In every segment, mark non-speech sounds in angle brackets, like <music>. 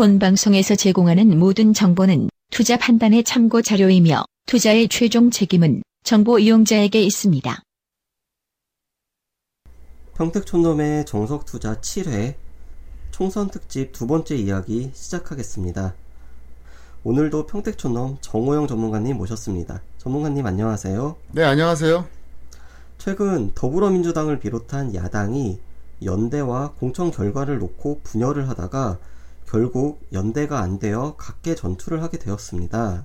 본 방송에서 제공하는 모든 정보는 투자 판단의 참고 자료이며 투자의 최종 책임은 정보 이용자에게 있습니다. 평택촌놈의 정석투자 7회 총선 특집 두 번째 이야기 시작하겠습니다. 오늘도 평택촌놈 정호영 전문가님 모셨습니다. 전문가님 안녕하세요. 네, 안녕하세요. 최근 더불어민주당을 비롯한 야당이 연대와 공천 결과를 놓고 분열을 하다가 결국 연대가 안 되어 각계 전투를 하게 되었습니다.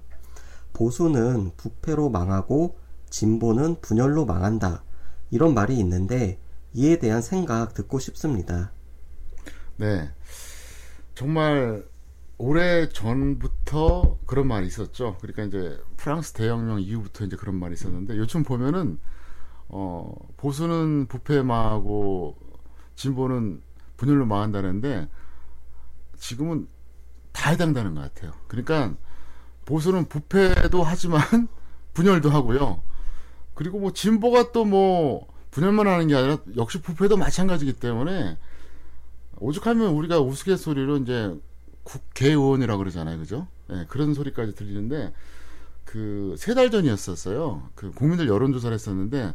보수는 부패로 망하고 진보는 분열로 망한다. 이런 말이 있는데 이에 대한 생각 듣고 싶습니다. 네. 정말 오래 전부터 그런 말이 있었죠. 그러니까 이제 프랑스 대혁명 이후부터 이제 그런 말이 있었는데 요즘 보면은 어 보수는 부패 망하고 진보는 분열로 망한다는데 지금은 다 해당되는 것 같아요. 그러니까 보수는 부패도 하지만 <laughs> 분열도 하고요. 그리고 뭐 진보가 또 뭐 분열만 하는 게 아니라 역시 부패도 마찬가지기 때문에 오죽하면 우리가 우스갯소리로 이제 국회의원이라고 그러잖아요. 그죠? 네, 그런 소리까지 들리는데 그 세 달 전이었었어요. 그 국민들 여론조사를 했었는데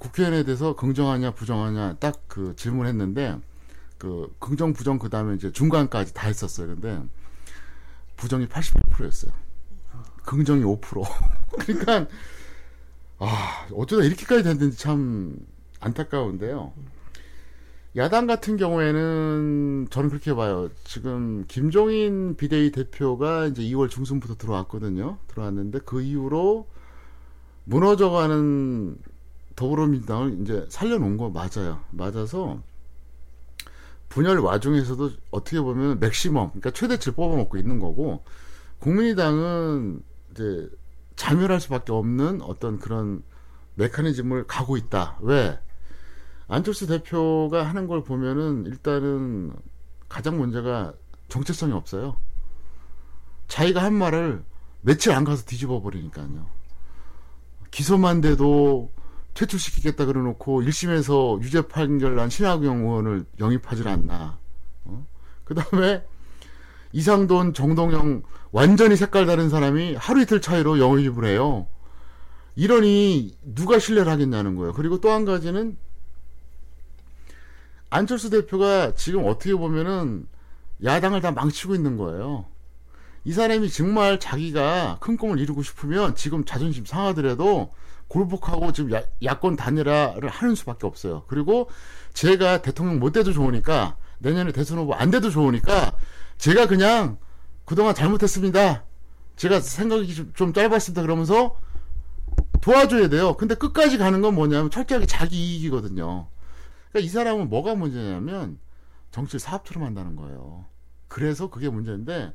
국회의원에 대해서 긍정하냐 부정하냐 딱 그 질문했는데 그 긍정 부정 그다음에 이제 중간까지 다 했었어요. 근데 부정이 88%였어요. 긍정이 5%. <laughs> 그러니까 아, 어쩌다 이렇게까지 됐는지 참 안타까운데요. 야당 같은 경우에는 저는 그렇게 봐요. 지금 김종인 비대위 대표가 이제 2월 중순부터 들어왔거든요. 들어왔는데 그 이후로 무너져가는 더불어민주당을 이제 살려놓은 거 맞아요. 맞아서 분열 와중에서도 어떻게 보면 맥시멈, 그러니까 최대치를 뽑아먹고 있는 거고 국민의당은 이제 자멸할 수밖에 없는 어떤 그런 메커니즘을 가고 있다. 왜? 안철수 대표가 하는 걸 보면은 일단은 가장 문제가 정체성이 없어요. 자기가 한 말을 며칠 안 가서 뒤집어 버리니까요. 기소만 돼도 퇴출시키겠다 그래놓고 1심에서 유죄 판결 난 신하경 의원을 영입하질 않나. 어? 그 다음에 이상돈, 정동영 완전히 색깔 다른 사람이 하루 이틀 차이로 영입을 해요. 이러니 누가 신뢰를 하겠냐는 거예요. 그리고 또 한 가지는 안철수 대표가 지금 어떻게 보면은 야당을 다 망치고 있는 거예요. 이 사람이 정말 자기가 큰 꿈을 이루고 싶으면 지금 자존심 상하더라도 굴복하고 지금 야, 야권 단일화를 하는 수밖에 없어요. 그리고 제가 대통령 못 돼도 좋으니까 내년에 대선 후보 안 돼도 좋으니까 제가 그냥 그동안 잘못했습니다. 제가 생각이 좀, 좀 짧았습니다. 그러면서 도와줘야 돼요. 근데 끝까지 가는 건 뭐냐면 철저하게 자기 이익이거든요. 그러니까 이 사람은 뭐가 문제냐면 정치를 사업처럼 한다는 거예요. 그래서 그게 문제인데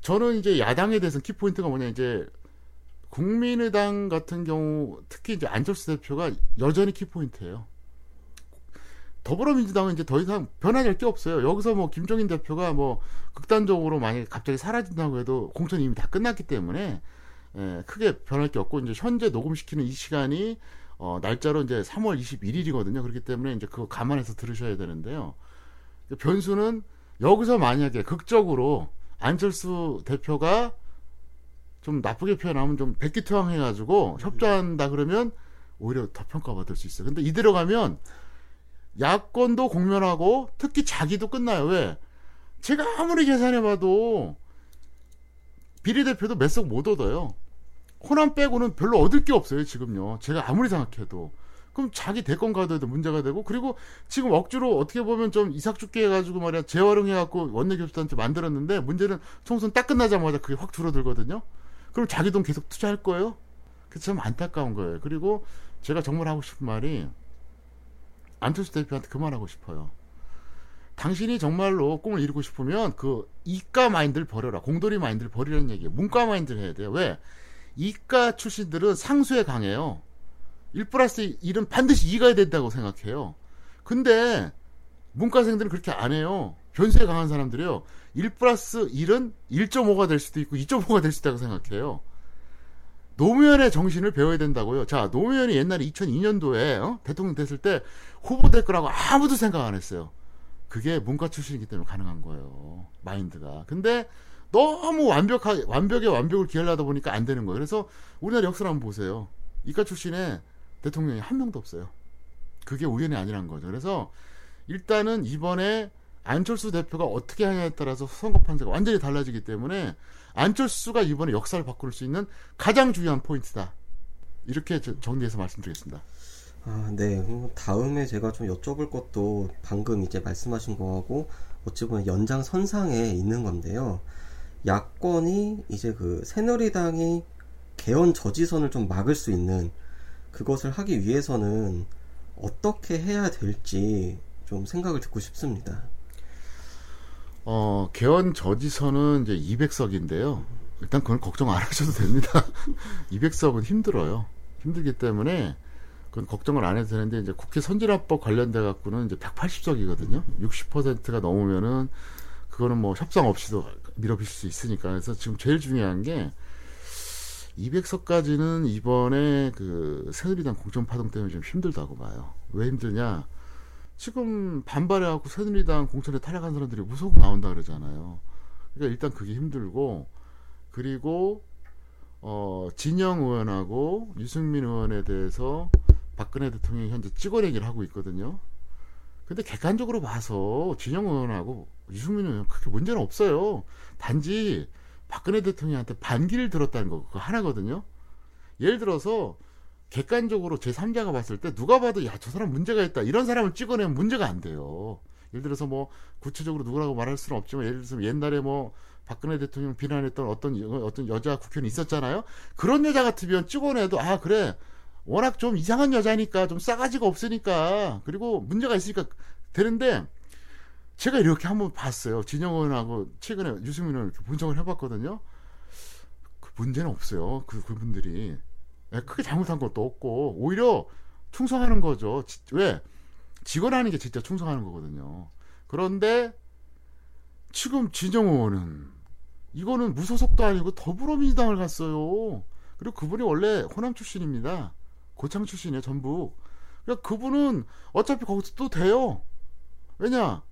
저는 이제 야당에 대해서 키포인트가 뭐냐 이제 국민의당 같은 경우 특히 이제 안철수 대표가 여전히 키포인트예요. 더불어민주당은 이제 더 이상 변화될 게 없어요. 여기서 뭐 김종인 대표가 뭐 극단적으로 만약에 갑자기 사라진다고 해도 공천이 이미 다 끝났기 때문에 예, 크게 변할 게 없고 이제 현재 녹음시키는 이 시간이 어, 날짜로 이제 3월 21일이거든요. 그렇기 때문에 이제 그거 감안해서 들으셔야 되는데요. 그 변수는 여기서 만약에 극적으로 안철수 대표가 좀 나쁘게 표현하면 좀 백기투항해가지고 협조한다 그러면 오히려 더 평가받을 수 있어요. 근데 이대로 가면 야권도 공멸하고 특히 자기도 끝나요. 왜? 제가 아무리 계산해봐도 비례대표도 몇 석 못 얻어요. 호남 빼고는 별로 얻을 게 없어요, 지금요. 제가 아무리 생각해도. 그럼 자기 대권 가도 문제가 되고, 그리고 지금 억지로 어떻게 보면 좀 이삭 죽게 해가지고 말이야, 재활용해갖고 원내교수단체 만들었는데, 문제는 총선 딱 끝나자마자 그게 확 줄어들거든요? 그럼 자기 돈 계속 투자할 거예요? 그래서 참 안타까운 거예요. 그리고 제가 정말 하고 싶은 말이, 안철수 대표한테 그만하고 싶어요. 당신이 정말로 꿈을 이루고 싶으면 그 이과 마인드를 버려라. 공돌이 마인드를 버리라는 얘기예요. 문과 마인드를 해야 돼요. 왜? 이과 출신들은 상수에 강해요. 1 플러스 1은 반드시 2가 된다고 생각해요. 근데 문과생들은 그렇게 안 해요. 변수에 강한 사람들이요. 1 플러스 1은 1.5가 될 수도 있고 2.5가 될 수도 있다고 생각해요. 노무현의 정신을 배워야 된다고요. 자, 노무현이 옛날에 2002년도에 어? 대통령 됐을 때 후보 될 거라고 아무도 생각 안 했어요. 그게 문과 출신이기 때문에 가능한 거예요. 마인드가. 근데 너무 완벽하게 완벽에 완벽을 기하려다 보니까 안 되는 거예요. 그래서 우리나라 역사를 한번 보세요. 이과 출신의 대통령이 한 명도 없어요. 그게 우연이 아니란 거죠. 그래서 일단은 이번에 안철수 대표가 어떻게 하냐에 따라서 선거 판세가 완전히 달라지기 때문에 안철수가 이번에 역사를 바꿀 수 있는 가장 중요한 포인트다. 이렇게 정리해서 말씀드리겠습니다. 아, 네. 다음에 제가 좀 여쭤볼 것도 방금 이제 말씀하신 거하고 어찌 보면 연장 선상에 있는 건데요. 야권이 이제 그 새누리당이 개헌 저지선을 좀 막을 수 있는 그것을 하기 위해서는 어떻게 해야 될지 좀 생각을 듣고 싶습니다. 어, 개헌 저지선은 이제 200석인데요. 일단 그건 걱정 안 하셔도 됩니다. <laughs> 200석은 힘들어요. 힘들기 때문에 그건 걱정을 안 해도 되는데 이제 국회 선진화법 관련돼 갖고는 이제 180석이거든요. 60%가 넘으면은 그거는 뭐 협상 없이도 밀어붙일 수 있으니까 그래서 지금 제일 중요한 게 200석까지는 이번에 그 새누리당 공천 파동 때문에 좀 힘들다고 봐요. 왜 힘드냐? 지금 반발해갖고 새누리당 공천에 탈락한 사람들이 무속 나온다 그러잖아요. 그러니까 일단 그게 힘들고 그리고 어 진영 의원하고 유승민 의원에 대해서 박근혜 대통령이 현재 찍어내기를 하고 있거든요. 근데 객관적으로 봐서 진영 의원하고 유승민 의원 크게 문제는 없어요. 단지 박근혜 대통령한테 반기를 들었다는 거 그거 하나거든요. 예를 들어서 객관적으로 제3자가 봤을 때 누가 봐도 야 저 사람 문제가 있다 이런 사람을 찍어내면 문제가 안 돼요. 예를 들어서 뭐 구체적으로 누구라고 말할 수는 없지만 예를 들어서 옛날에 뭐 박근혜 대통령 비난했던 어떤 어떤 여자 국회의원 있었잖아요. 그런 여자 같으면 찍어내도 아 그래 워낙 좀 이상한 여자니까 좀 싸가지가 없으니까 그리고 문제가 있으니까 되는데 제가 이렇게 한번 봤어요. 진영 의원하고 최근에 유승민 의원 이렇게 분석을 해봤거든요. 그 문제는 없어요. 그 그분들이 예, 크게 잘못한 것도 없고 오히려 충성하는 거죠. 왜 직원하는 게 진짜 충성하는 거거든요. 그런데 지금 진영 의원은 이거는 무소속도 아니고 더불어민주당을 갔어요. 그리고 그분이 원래 호남 출신입니다. 고창 출신이에요, 전부. 그러니까 그분은 어차피 거기서 또 돼요. 왜냐?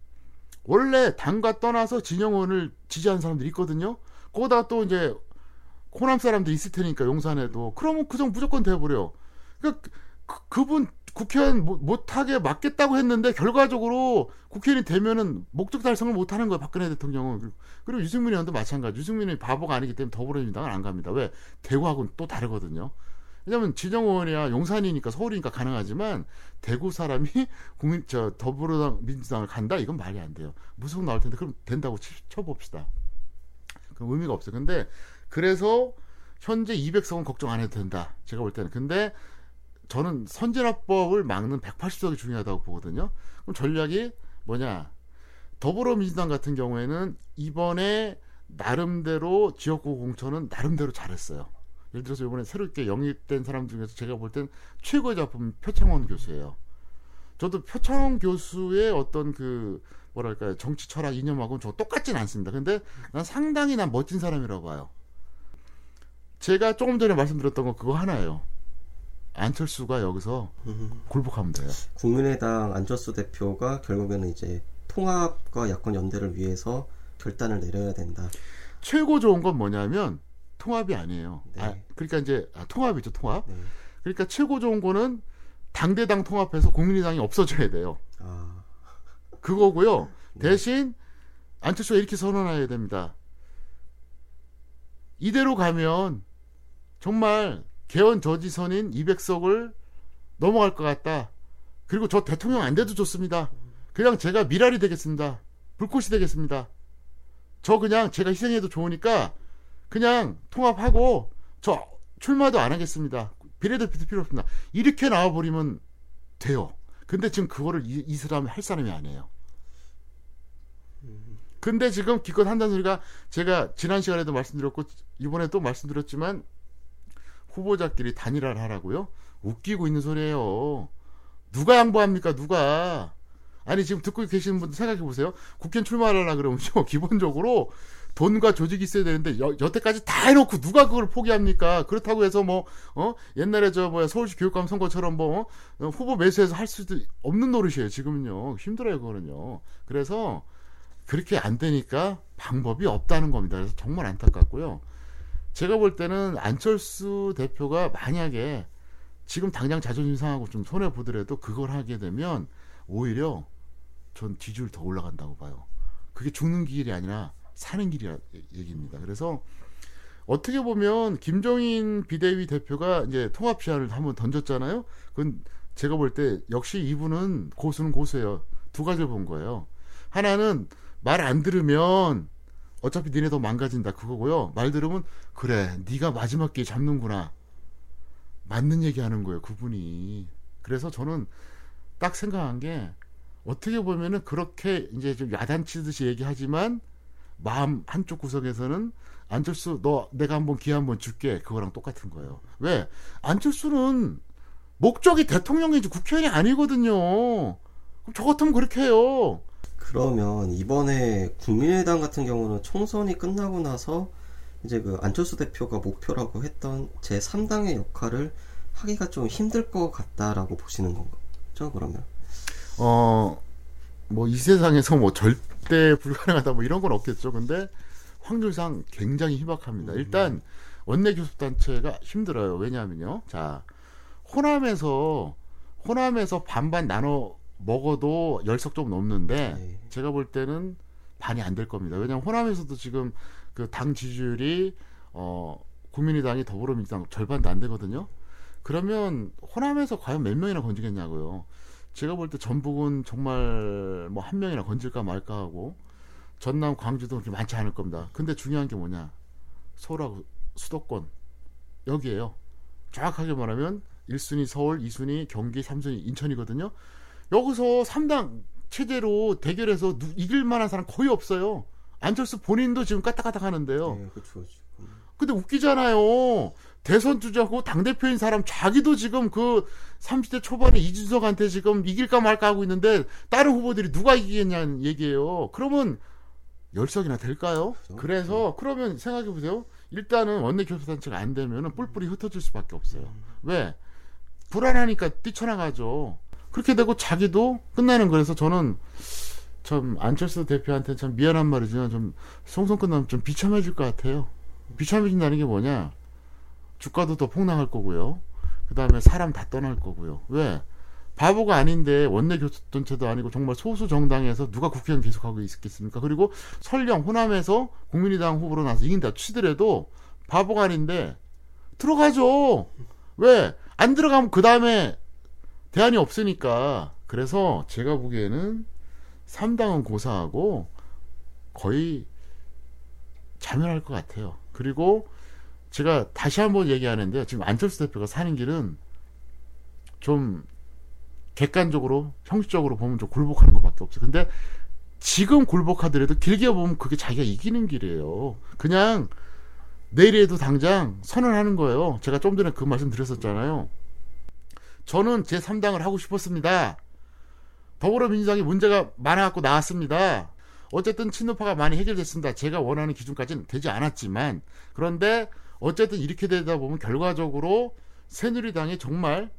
원래 당과 떠나서 진영원을 지지하는 사람들이 있거든요. 거기다 또 이제 호남 사람들 있을 테니까 용산에도. 그러면 그정 무조건 돼버려. 그러니까 그, 그분 국회의원 못하게 막겠다고 했는데 결과적으로 국회의원이 되면은 목적 달성을 못하는 거예요 박근혜 대통령은. 그리고 유승민 의원도 마찬가지. 유승민이 바보가 아니기 때문에 더불어민주당은 안 갑니다. 왜? 대구하고는 또 다르거든요. 왜냐면 진영 의원이야. 용산이니까 서울이니까 가능하지만 대구 사람이 <laughs> 국민 저 더불어당 민주당을 간다? 이건 말이 안 돼요. 무속 나올 텐데 그럼 된다고 치, 쳐봅시다. 그럼 의미가 없어요. 근데 그래서 현재 200석은 걱정 안 해도 된다 제가 볼 때는 근데 저는 선진화법을 막는 180석이 중요하다고 보거든요 그럼 전략이 뭐냐 더불어민주당 같은 경우에는 이번에 나름대로 지역구 공천은 나름대로 잘했어요 예를 들어서 이번에 새롭게 영입된 사람 중에서 제가 볼 땐 최고의 작품 표창원 교수예요. 저도 표창원 교수의 어떤 그 뭐랄까요 정치 철학 이념하고는 저 똑같진 않습니다. 근데 난 상당히 난 멋진 사람이라고 봐요. 제가 조금 전에 말씀드렸던 거 그거 하나예요. 안철수가 여기서 굴복하면 돼요. 국민의당 안철수 대표가 결국에는 이제 통합과 야권 연대를 위해서 결단을 내려야 된다. 최고 좋은 건 뭐냐면 통합이 아니에요. 네. 아, 그러니까 이제 아, 통합이죠, 통합. 네. 그러니까 최고 좋은 거는 당대당 통합해서 국민의당이 없어져야 돼요. 아. 그거고요. 네. 대신 안철수가 이렇게 선언해야 됩니다. 이대로 가면 정말 개헌 저지선인 200석을 넘어갈 것 같다. 그리고 저 대통령 안 돼도 좋습니다. 그냥 제가 미랄이 되겠습니다. 불꽃이 되겠습니다. 저 그냥 제가 희생해도 좋으니까 그냥 통합하고 저 출마도 안 하겠습니다. 비례대표도 필요 없습니다. 이렇게 나와버리면 돼요. 근데 지금 그거를 이, 이 사람이 할 사람이 아니에요. 근데 지금 기껏 한다는 소리가 제가 지난 시간에도 말씀드렸고 이번에 또 말씀드렸지만 후보자끼리 단일화를 하라고요? 웃기고 있는 소리예요. 누가 양보합니까? 누가? 아니 지금 듣고 계시는 분들 생각해 보세요. 국회 출마하려나 그러면요. <laughs> 기본적으로 돈과 조직이 있어야 되는데 여, 여태까지 다 해놓고 누가 그걸 포기합니까? 그렇다고 해서 뭐 어? 옛날에 저 뭐야 서울시 교육감 선거처럼 뭐 어? 후보 매수해서 할 수도 없는 노릇이에요. 지금은요 힘들어요 그거는요. 그래서 그렇게 안 되니까 방법이 없다는 겁니다. 그래서 정말 안타깝고요. 제가 볼 때는 안철수 대표가 만약에 지금 당장 자존심 상하고 좀 손해 보더라도 그걸 하게 되면 오히려 전 지지율 더 올라간다고 봐요. 그게 죽는 길이 아니라 사는 길이라 얘기입니다. 그래서 어떻게 보면 김종인 비대위 대표가 이제 통합 시안을 한번 던졌잖아요. 그건 제가 볼 때 역시 이분은 고수는 고수예요. 두 가지를 본 거예요. 하나는 말 안 들으면 어차피 니네 더 망가진다 그거고요. 말 들으면 그래 네가 마지막 기회 잡는구나. 맞는 얘기하는 거예요. 그분이. 그래서 저는 딱 생각한 게 어떻게 보면은 그렇게 이제 좀 야단치듯이 얘기하지만 마음 한쪽 구석에서는 안철수 너 내가 한번 기회 한번 줄게 그거랑 똑같은 거예요. 왜 안철수는 목적이 대통령이지 국회의원이 아니거든요. 그럼 저 같으면 그렇게 해요. 그러면 이번에 국민의당 같은 경우는 총선이 끝나고 나서 이제 그 안철수 대표가 목표라고 했던 제 3당의 역할을 하기가 좀 힘들 것 같다라고 보시는 거죠, 그러면? 어, 뭐 이 세상에서 뭐 절대 불가능하다 뭐 이런 건 없겠죠. 근데 확률상 굉장히 희박합니다. 일단 원내 교섭 단체가 힘들어요. 왜냐하면요. 자, 호남에서 호남에서 반반 나눠 먹어도 열석 좀 넘는데 네. 제가 볼 때는 반이 안 될 겁니다. 왜냐하면 호남에서도 지금 그 당 지지율이 어 국민의당이 더불어민주당 절반도 안 되거든요. 그러면 호남에서 과연 몇 명이나 건지겠냐고요. 제가 볼 때 전북은 정말 뭐 한 명이나 건질까 말까 하고 전남, 광주도 그렇게 많지 않을 겁니다. 근데 중요한 게 뭐냐? 서울하고 수도권 여기에요. 정확하게 말하면 1순위 서울, 2순위 경기, 3순위 인천이거든요. 여기서 3당 체제로 대결해서 누- 이길 만한 사람 거의 없어요. 안철수 본인도 지금 까딱까딱 하는데요. 네, 그렇죠. 지금. 근데 웃기잖아요. 대선 주자고 당대표인 사람 자기도 지금 그 30대 초반에 이준석한테 지금 이길까 말까 하고 있는데 다른 후보들이 누가 이기겠냐는 얘기예요. 그러면 열석이나 될까요? 그렇죠. 그래서 그러면 생각해 보세요. 일단은 원내 교섭단체가 안 되면은 뿔뿔이 흩어질 수밖에 없어요. 왜? 불안하니까 뛰쳐나가죠. 그렇게 되고 자기도 끝나는 거라서 저는 참 안철수 대표한테 참 미안한 말이지만 좀 송송 끝나면 좀 비참해질 것 같아요. 비참해진다는 게 뭐냐? 주가도 더 폭락할 거고요. 그 다음에 사람 다 떠날 거고요. 왜? 바보가 아닌데 원내 교섭단체도 아니고 정말 소수 정당에서 누가 국회의원 계속하고 있겠습니까? 그리고 설령 호남에서 국민의당 후보로 나서 이긴다 치더라도 바보가 아닌데 들어가죠. 왜? 안 들어가면 그 다음에 대안이 없으니까. 그래서 제가 보기에는 3당은 고사하고 거의 자멸할 것 같아요. 그리고 제가 다시 한번 얘기하는데요. 지금 안철수 대표가 사는 길은 좀 객관적으로 형식적으로 보면 좀 굴복하는 것밖에 없어요. 근데 지금 굴복하더라도 길게 보면 그게 자기가 이기는 길이에요. 그냥 내일에도 당장 선언하는 거예요. 제가 좀 전에 그 말씀 드렸었잖아요. 저는 제 3당을 하고 싶었습니다. 더불어민주당이 문제가 많아갖고 나왔습니다. 어쨌든 친노파가 많이 해결됐습니다. 제가 원하는 기준까지는 되지 않았지만 그런데 어쨌든 이렇게 되다 보면 결과적으로 새누리당이 정말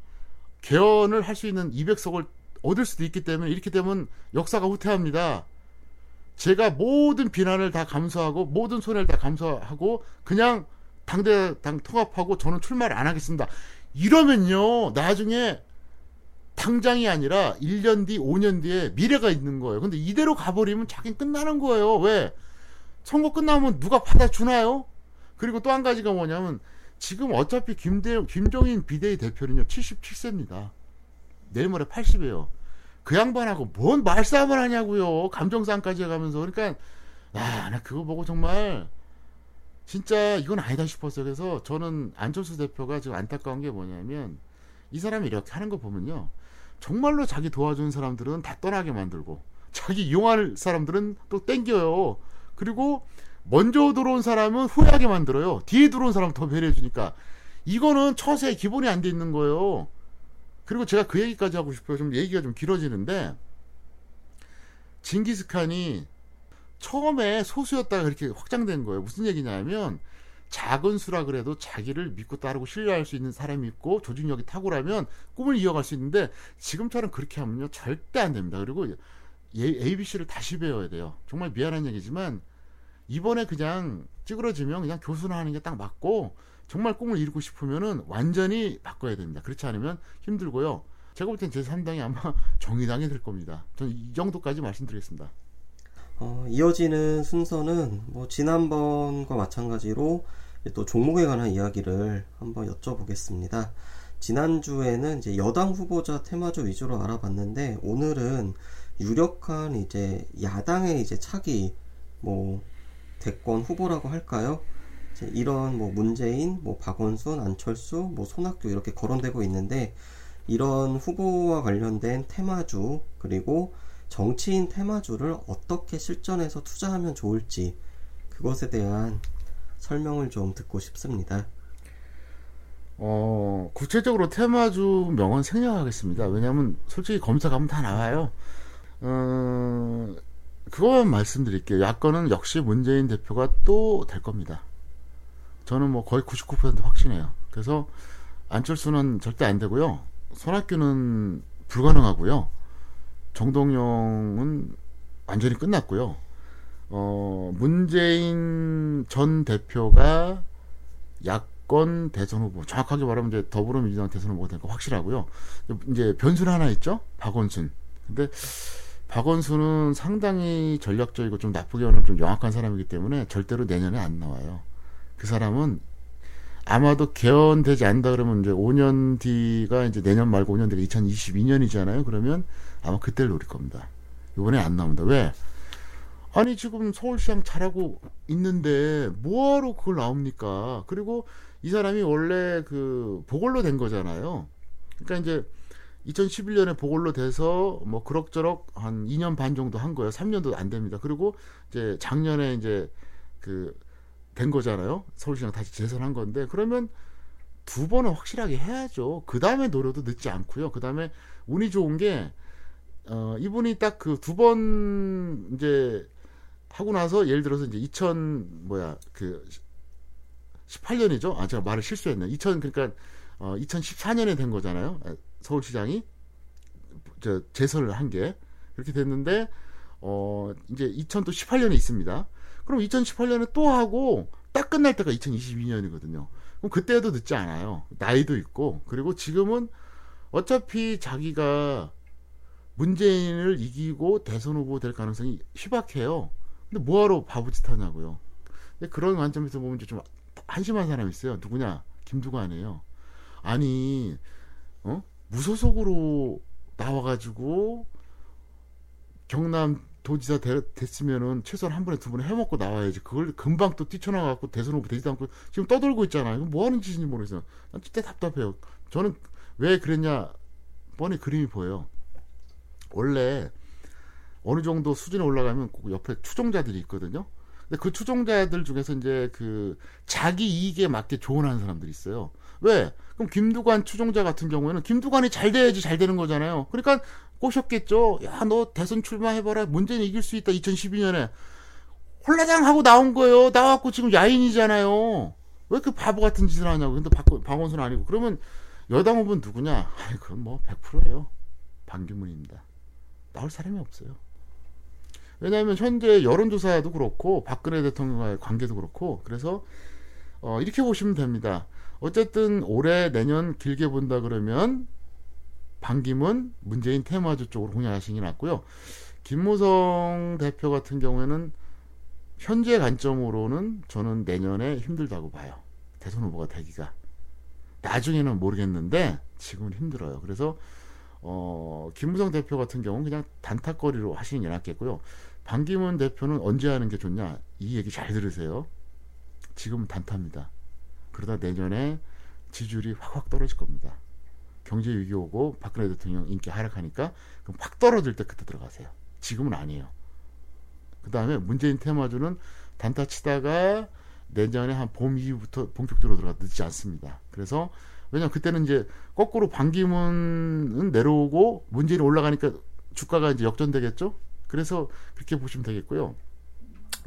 개헌을 할 수 있는 200석을 얻을 수도 있기 때문에 이렇게 되면 역사가 후퇴합니다. 제가 모든 비난을 다 감수하고 모든 손해를 다 감수하고 그냥 당대당 통합하고 저는 출마를 안 하겠습니다. 이러면요 나중에 당장이 아니라 1년 뒤, 5년 뒤에 미래가 있는 거예요. 근데 이대로 가버리면 자기는 끝나는 거예요. 왜? 선거 끝나면 누가 받아주나요? 그리고 또 한 가지가 뭐냐면 지금 어차피 김대, 김종인 비대위 대표는요 77세입니다. 내일 모레 80이에요. 그 양반하고 뭔 말싸움을 하냐고요. 감정싸움까지 해가면서 그러니까 아, 나 그거 보고 정말 진짜 이건 아니다 싶었어요. 그래서 저는 안철수 대표가 지금 안타까운 게 뭐냐면 이 사람이 이렇게 하는 거 보면요. 정말로 자기 도와주는 사람들은 다 떠나게 만들고 자기 이용할 사람들은 또 땡겨요. 그리고 먼저 들어온 사람은 후회하게 만들어요. 뒤에 들어온 사람 더 배려해 주니까 이거는 처세의 기본이 안 돼 있는 거예요. 그리고 제가 그 얘기까지 하고 싶어요. 좀 얘기가 좀 길어지는데 징기스칸이 처음에 소수였다가 그렇게 확장된 거예요. 무슨 얘기냐면 작은 수라 그래도 자기를 믿고 따르고 신뢰할 수 있는 사람이 있고 조직력이 탁월하면 꿈을 이어갈 수 있는데 지금처럼 그렇게 하면요 절대 안 됩니다. 그리고 ABC를 다시 배워야 돼요. 정말 미안한 얘기지만 이번에 그냥 찌그러지면 그냥 교수나 하는 게 딱 맞고 정말 꿈을 이루고 싶으면은 완전히 바꿔야 됩니다. 그렇지 않으면 힘들고요. 제가 볼 땐 제3당이 아마 <laughs> 정의당이 될 겁니다. 저는 이 정도까지 말씀드리겠습니다. 어, 이어지는 순서는 뭐 지난번과 마찬가지로 또 종목에 관한 이야기를 한번 여쭤보겠습니다. 지난주에는 이제 여당 후보자 테마주 위주로 알아봤는데 오늘은 유력한 이제 야당의 이제 차기 뭐 대권 후보라고 할까요? 이런 뭐 문재인, 뭐 박원순, 안철수, 뭐 손학규 이렇게 거론되고 있는데 이런 후보와 관련된 테마주 그리고 정치인 테마주를 어떻게 실전에서 투자하면 좋을지 그것에 대한 설명을 좀 듣고 싶습니다. 어, 구체적으로 테마주 명언 생략하겠습니다. 왜냐하면 솔직히 검사 가면 다 나와요. 어, 그거만 말씀드릴게요. 야권은 역시 문재인 대표가 또 될 겁니다. 저는 뭐 거의 99% 확신해요. 그래서 안철수는 절대 안 되고요. 손학규는 불가능하고요. 정동영은 완전히 끝났고요. 어, 문재인 전 대표가 야권 대선 후보, 정확하게 말하면 이제 더불어민주당 대선 후보가 될거 확실하고요. 이제 변수는 하나 있죠? 박원순. 근데 박원순은 상당히 전략적이고 좀 나쁘게 말하면 좀 영악한 사람이기 때문에 절대로 내년에 안 나와요. 그 사람은 아마도 개헌되지 않다 그러면 이제 5년 뒤가 이제 내년 말고 5년 뒤가 2022년이잖아요. 그러면 아마 그때를 노릴 겁니다. 이번에 안 나옵니다. 왜? 아니 지금 서울시장 잘하고 있는데 뭐하러 그걸 나옵니까? 그리고 이 사람이 원래 그 보궐로 된 거잖아요. 그러니까 이제 2011년에 보궐로 돼서 뭐 그럭저럭 한 2년 반 정도 한 거예요. 3년도 안 됩니다. 그리고 이제 작년에 이제 그 된 거잖아요. 서울시장 다시 재선한 건데 그러면 두 번은 확실하게 해야죠. 그 다음에 노려도 늦지 않고요. 그 다음에 운이 좋은 게 어, 이분이 딱 그 두 번 이제 하고 나서 예를 들어서 이제 2000 뭐야 그 18년이죠. 아 제가 말을 실수했네. 2000 그러니까 어, 2014년에 된 거잖아요. 서울시장이 저 재선을 한 게 그렇게 됐는데 어 이제 2018년에 있습니다. 그럼 2018년에 또 하고 딱 끝날 때가 2022년이거든요. 그럼 그때도 늦지 않아요. 나이도 있고 그리고 지금은 어차피 자기가 문재인을 이기고 대선 후보 될 가능성이 희박해요. 근데 뭐하러 바보짓 하냐고요. 그런 관점에서 보면 좀 한심한 사람이 있어요. 누구냐? 김두관이에요. 아니, 어? 무소속으로 나와가지고 경남 도지사 되, 됐으면은 최소한 한 번에 두 번에 해먹고 나와야지. 그걸 금방 또 뛰쳐나가고 대선 후보 되지도 않고 지금 떠돌고 있잖아요. 뭐 하는 짓인지 모르겠어요. 난 진짜 답답해요. 저는 왜 그랬냐 뻔히 그림이 보여요. 원래 어느 정도 수준에 올라가면 꼭 옆에 추종자들이 있거든요. 근데 그 추종자들 중에서 이제 그 자기 이익에 맞게 조언하는 사람들이 있어요. 왜? 그럼 김두관 추종자 같은 경우에는 김두관이 잘 돼야지 잘 되는 거잖아요. 그러니까 꼬셨겠죠. 야, 너 대선 출마해봐라. 문재인 이길 수 있다. 2012년에. 홀라당 하고 나온 거예요. 나왔고 지금 야인이잖아요. 왜 그 바보 같은 짓을 하냐고. 근데 박, 박원순 아니고. 그러면 여당 후보는 누구냐? 아이, 그건 뭐 100%예요. 반기문입니다. 나올 사람이 없어요. 왜냐하면 현재 여론조사도 그렇고 박근혜 대통령과의 관계도 그렇고 그래서 어, 이렇게 보시면 됩니다. 어쨌든 올해 내년 길게 본다 그러면 반기문 문재인 테마주 쪽으로 공략하시는 게 낫고요. 김무성 대표 같은 경우에는 현재 관점으로는 저는 내년에 힘들다고 봐요. 대선 후보가 되기가. 나중에는 모르겠는데 지금은 힘들어요. 그래서 어, 김무성 대표 같은 경우는 그냥 단타거리로 하시는 게 낫겠고요. 반기문 대표는 언제 하는 게 좋냐? 이 얘기 잘 들으세요. 지금은 단타입니다. 그러다 내년에 지지율이 확확 떨어질 겁니다. 경제 위기 오고 박근혜 대통령 인기 하락하니까 그럼 확 떨어질 때 그때 들어가세요. 지금은 아니에요. 그 다음에 문재인 테마주는 단타 치다가 내년에 한 봄 이후부터 본격적으로 들어가 늦지 않습니다. 그래서 왜냐면 그때는 이제 거꾸로 반기문은 내려오고 문재인이 올라가니까 주가가 이제 역전되겠죠. 그래서 그렇게 보시면 되겠고요.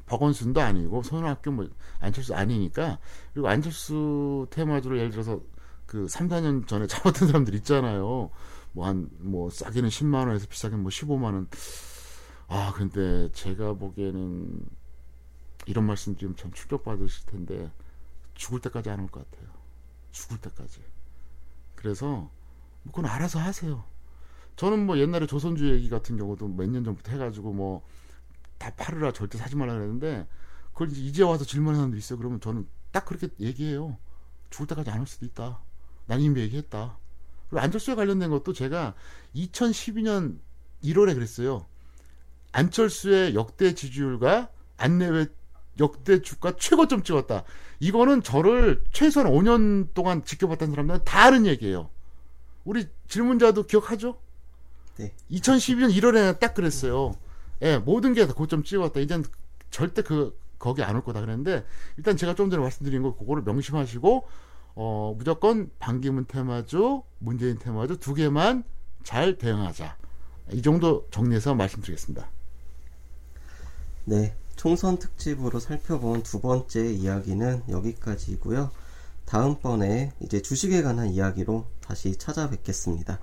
박원순도 아니고 손학규 뭐 안철수 아니니까 그리고 안철수 테마주를 예를 들어서 그 3, 4년 전에 <laughs> 잡았던 사람들 있잖아요. 뭐 한뭐 뭐 싸게는 10만 원에서 비싸게는 뭐 15만 원. 아 근데 제가 보기에는 이런 말씀 드리면 참 충격받으실 텐데 죽을 때까지 안 올 것 같아요. 죽을 때까지. 그래서 뭐 그건 알아서 하세요. 저는 뭐 옛날에 조선주 얘기 같은 경우도 몇 년 전부터 해가지고 뭐 다 팔으라 절대 사지 말라 그랬는데 그걸 이제 와서 질문하는 사람들 있어요. 그러면 저는 딱 그렇게 얘기해요. 죽을 때까지 안 올 수도 있다. 난 이미 얘기했다. 그리고 안철수에 관련된 것도 제가 2012년 1월에 그랬어요. 안철수의 역대 지지율과 안내외 역대 주가 최고점 찍었다. 이거는 저를 최소한 5년 동안 지켜봤던 사람들은 다 아는 얘기예요. 우리 질문자도 기억하죠? 네. 2012년 1월에 딱 그랬어요. 예, 모든 게 다 고점 찍었다. 이젠 절대 그 거기 안 올 거다 그랬는데 일단 제가 좀 전에 말씀드린 거 그거를 명심하시고 어, 무조건 반기문 테마주, 문재인 테마주 두 개만 잘 대응하자. 이 정도 정리해서 말씀드리겠습니다. 네. 총선 특집으로 살펴본 두 번째 이야기는 여기까지이고요. 다음번에 이제 주식에 관한 이야기로 다시 찾아뵙겠습니다.